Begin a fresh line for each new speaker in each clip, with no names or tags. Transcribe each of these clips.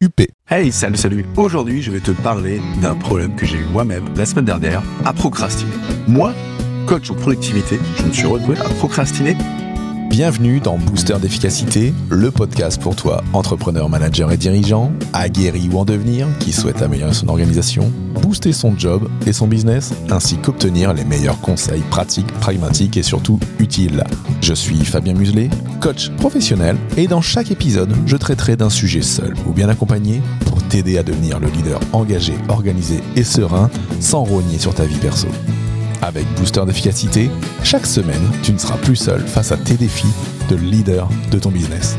UP.
Hey, salut, salut. Aujourd'hui, je vais te parler d'un problème que j'ai eu moi-même la semaine dernière à procrastiner. Moi, coach en productivité, je me suis retrouvé à procrastiner
Bienvenue dans Booster d'efficacité, le podcast pour toi, entrepreneur, manager et dirigeant, aguerri ou en devenir, qui souhaite améliorer son organisation, booster son job et son business, ainsi qu'obtenir les meilleurs conseils pratiques, pragmatiques et surtout utiles. Je suis Fabien Muselet, coach professionnel, et dans chaque épisode, je traiterai d'un sujet seul ou bien accompagné pour t'aider à devenir le leader engagé, organisé et serein sans rogner sur ta vie perso. Avec Booster d'efficacité, chaque semaine, tu ne seras plus seul face à tes défis de leader de ton business.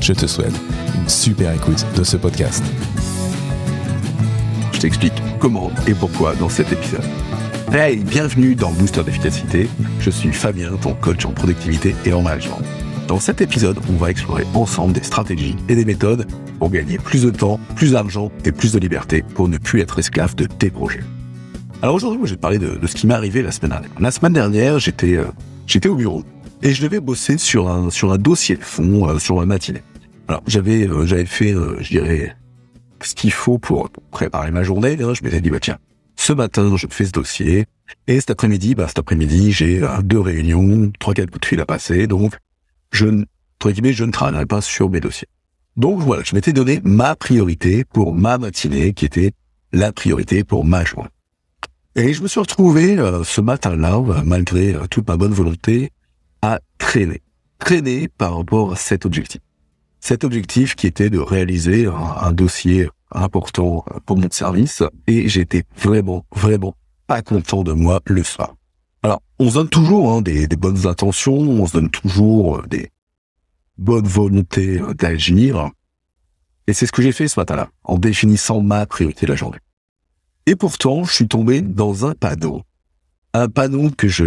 Je te souhaite une super écoute de ce podcast.
Je t'explique comment et pourquoi dans cet épisode. Hey, bienvenue dans Booster d'efficacité. Je suis Fabien, ton coach en productivité et en management. Dans cet épisode, on va explorer ensemble des stratégies et des méthodes pour gagner plus de temps, plus d'argent et plus de liberté pour ne plus être esclave de tes projets. Alors aujourd'hui, je vais te parler de, ce qui m'est arrivé la semaine dernière. La semaine dernière, j'étais euh, j'étais au bureau et je devais bosser sur un sur un dossier de fond euh, sur la matinée. Alors j'avais euh, j'avais fait, je dirais, ce qu'il faut pour préparer ma journée. je m'étais dit bah tiens, ce matin, je fais ce dossier et cet après-midi, bah cet après-midi, j'ai deux réunions, trois quatre coups de fil à passer, donc je guillemets, je ne travaillerai pas sur mes dossiers. Donc voilà, je m'étais donné ma priorité pour ma matinée, qui était la priorité pour ma journée. Et je me suis retrouvé euh, ce matin-là, euh, malgré euh, toute ma bonne volonté, à traîner. Traîner par rapport à cet objectif. Cet objectif qui était de réaliser un, dossier important pour mon service. Et j'étais vraiment, vraiment pas content de moi le soir. Alors, on se donne toujours hein, des, des, bonnes intentions, on se donne toujours des bonnes volontés d'agir. Et c'est ce que j'ai fait ce matin-là, en définissant ma priorité de la journée. Et pourtant, je suis tombé dans un panneau. Un panneau que je,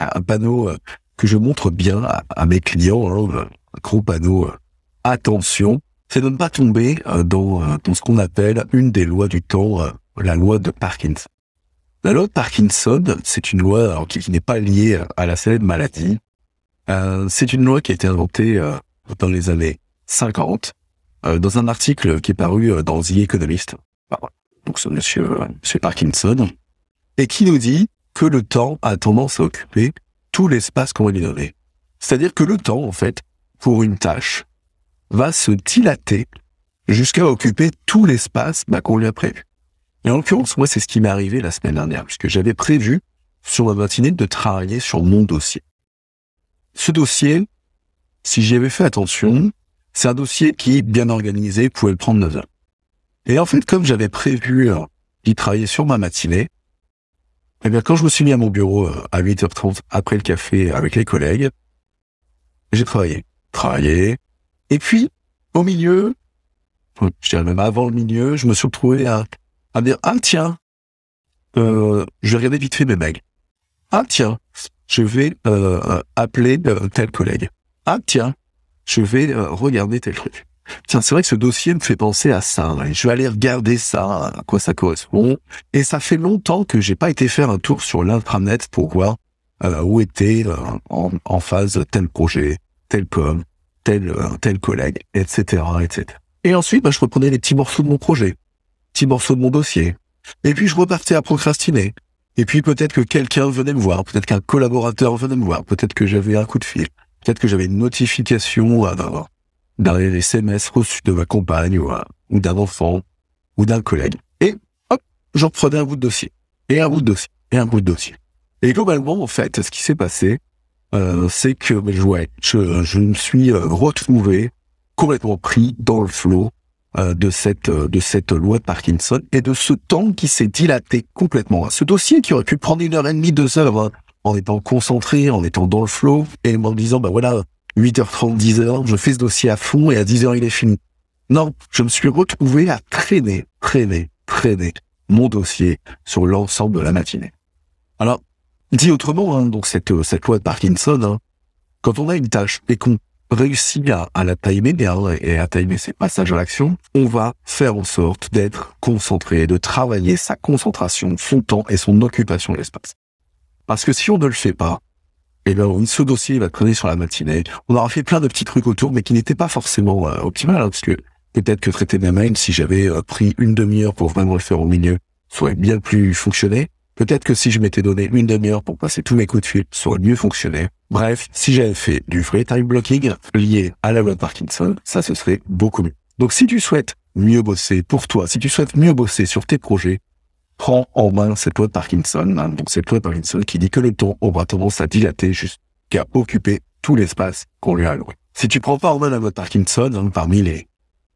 un panneau euh, que je montre bien à, mes clients, hein, un gros panneau. Euh, attention, c'est de ne pas tomber euh, dans, dans ce qu'on appelle une des lois du temps, la loi de Parkinson. La loi de Parkinson, c'est une loi qui, n'est pas liée à la célèbre maladie. c'est une loi qui a été inventée dans les années 50 dans un article qui est paru dans The Economist donc ce monsieur, monsieur Parkinson, et qui nous dit que le temps a tendance à occuper tout l'espace qu'on va lui donner. C'est-à-dire que le temps, en fait, pour une tâche, va se dilater jusqu'à occuper tout l'espace bah, qu'on lui a prévu. Et en l'occurrence, moi, c'est ce qui m'est arrivé la semaine dernière, puisque j'avais prévu sur ma matinée de travailler sur mon dossier. Ce dossier, si j'y avais fait attention, c'est un dossier qui, bien organisé, pouvait le prendre 9 heures. Et en fait, comme j'avais prévu euh, d'y travailler sur ma matinée, eh bien, quand je me suis mis à mon bureau euh, à 8h30 après le café avec les collègues, j'ai travaillé, travaillé. Et puis, au milieu, je dirais même avant le milieu, je me suis retrouvé à, à me dire, ah tiens, euh, je vais regarder vite fait mes mails. Ah tiens, je vais euh, appeler tel collègue. Ah tiens, je vais regarder tel truc. Tiens, c'est vrai que ce dossier me fait penser à ça. Je vais aller regarder ça, à quoi ça correspond. Et ça fait longtemps que j'ai pas été faire un tour sur l'intranet pour voir euh, où était euh, en, phase tel projet, tel com, tel euh, tel collègue, etc., etc. Et ensuite, bah, je reprenais les petits morceaux de mon projet, petits morceaux de mon dossier. Et puis je repartais à procrastiner. Et puis peut-être que quelqu'un venait me voir, peut-être qu'un collaborateur venait me voir, peut-être que j'avais un coup de fil, peut-être que j'avais une notification à, d'un SMS reçu de ma compagne ou, d'un enfant ou d'un collègue. Et hop, j'en prenais un bout de dossier. Et un bout de dossier. Et un bout de dossier. Et globalement, en fait, ce qui s'est passé, euh, c'est que ouais, je, je me suis euh, retrouvé complètement pris dans le flot euh, de cette de cette loi de Parkinson et de ce temps qui s'est dilaté complètement. Ce dossier qui aurait pu prendre une heure et demie, deux heures, hein, en étant concentré, en étant dans le flot, et en me disant, ben voilà, 8h30, 10h, je fais ce dossier à fond et à 10h, il est fini. Non, je me suis retrouvé à traîner, traîner, traîner, mon dossier sur l'ensemble de la matinée. Alors, dit autrement, hein, donc cette, euh, cette loi de Parkinson, hein, quand on a une tâche et qu'on réussit à, à la timer bien et à timer ses passages à l'action, on va faire en sorte d'être concentré, de travailler sa concentration, son temps et son occupation de l'espace. Parce que si on ne le fait pas, et ben, ce dossier va traîner sur la matinée. On aura fait plein de petits trucs autour, mais qui n'étaient pas forcément euh, optimal, hein, parce que peut-être que traiter mes mails, si j'avais euh, pris une demi-heure pour vraiment le faire au milieu, ça aurait bien plus fonctionné. Peut-être que si je m'étais donné une demi-heure pour passer tous mes coups de fil, ça aurait mieux fonctionné. Bref, si j'avais fait du free time blocking lié à la loi de Parkinson, ça se serait beaucoup mieux. Donc si tu souhaites mieux bosser pour toi, si tu souhaites mieux bosser sur tes projets, prend en main cette loi de Parkinson, hein, donc cette loi de Parkinson qui dit que le temps aura tendance à dilater jusqu'à occuper tout l'espace qu'on lui a alloué. Si tu prends pas en main la loi de Parkinson, hein, parmi les,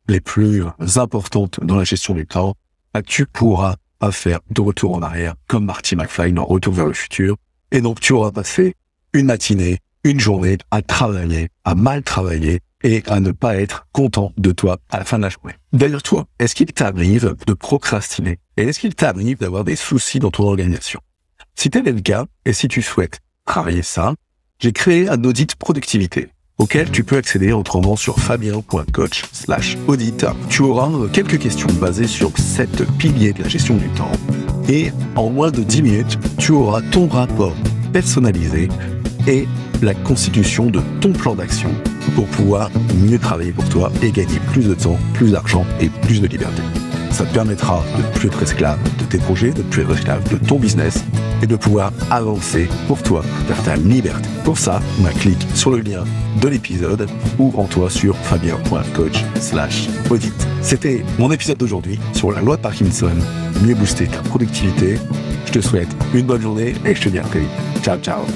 les plus importantes dans la gestion du temps, bah, tu pourras pas faire de retour en arrière comme Marty McFly dans Retour vers le futur. Et donc tu auras passé une matinée, une journée à travailler, à mal travailler et à ne pas être content de toi à la fin de la journée. D'ailleurs, toi, est-ce qu'il t'arrive de procrastiner Et est-ce qu'il t'arrive d'avoir des soucis dans ton organisation? Si tel est le cas, et si tu souhaites travailler ça, j'ai créé un audit productivité auquel tu peux accéder autrement sur fabien.coach. Tu auras quelques questions basées sur sept piliers de la gestion du temps. Et en moins de 10 minutes, tu auras ton rapport personnalisé et la constitution de ton plan d'action pour pouvoir mieux travailler pour toi et gagner plus de temps, plus d'argent et plus de liberté. Ça te permettra de ne plus être esclave de tes projets, de ne plus être esclave de ton business et de pouvoir avancer pour toi vers ta liberté. Pour ça, on clique sur le lien de l'épisode ou rends-toi sur fabien.coach. C'était mon épisode d'aujourd'hui sur la loi de Parkinson, mieux booster ta productivité. Je te souhaite une bonne journée et je te dis à très vite. Ciao, ciao